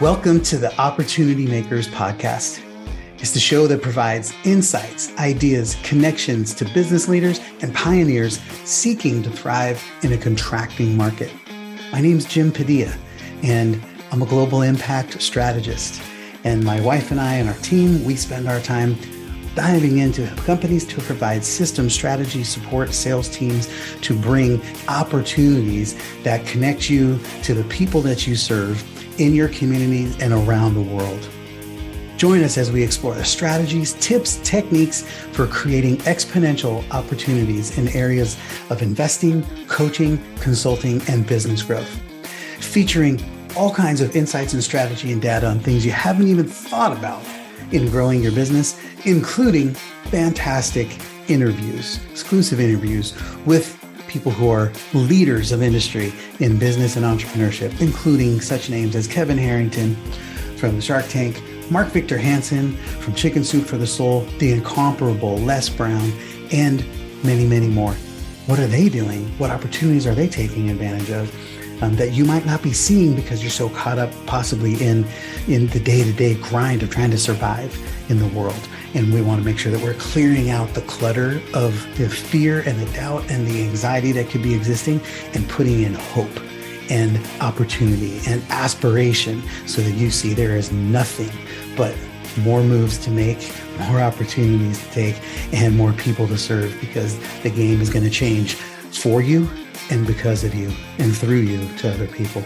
Welcome to the Opportunity Makers Podcast. It's the show that provides insights, ideas, connections to business leaders and pioneers seeking to thrive in a contracting market. My name is Jim Padilla, and I'm a global impact strategist. And my wife and I and our team, we spend our time diving into companies to provide system strategy support sales teams to bring opportunities that connect you to the people that you serve in your communities and around the world. Join us as we explore the strategies, tips, techniques for creating exponential opportunities in areas of investing, coaching, consulting, and business growth. Featuring all kinds of insights and strategy and data on things you haven't even thought about in growing your business, including fantastic interviews, exclusive interviews with people who are leaders of industry in business and entrepreneurship, including such names as Kevin Harrington from Shark Tank, Mark Victor Hansen from Chicken Soup for the Soul, the incomparable Les Brown, and many, many more. What are they doing? What opportunities are they taking advantage of? Um, that you might not be seeing because you're so caught up possibly in in the day-to-day grind of trying to survive in the world. And we want to make sure that we're clearing out the clutter of the fear and the doubt and the anxiety that could be existing and putting in hope and opportunity and aspiration so that you see there is nothing but more moves to make, more opportunities to take, and more people to serve because the game is going to change for you and because of you and through you to other people.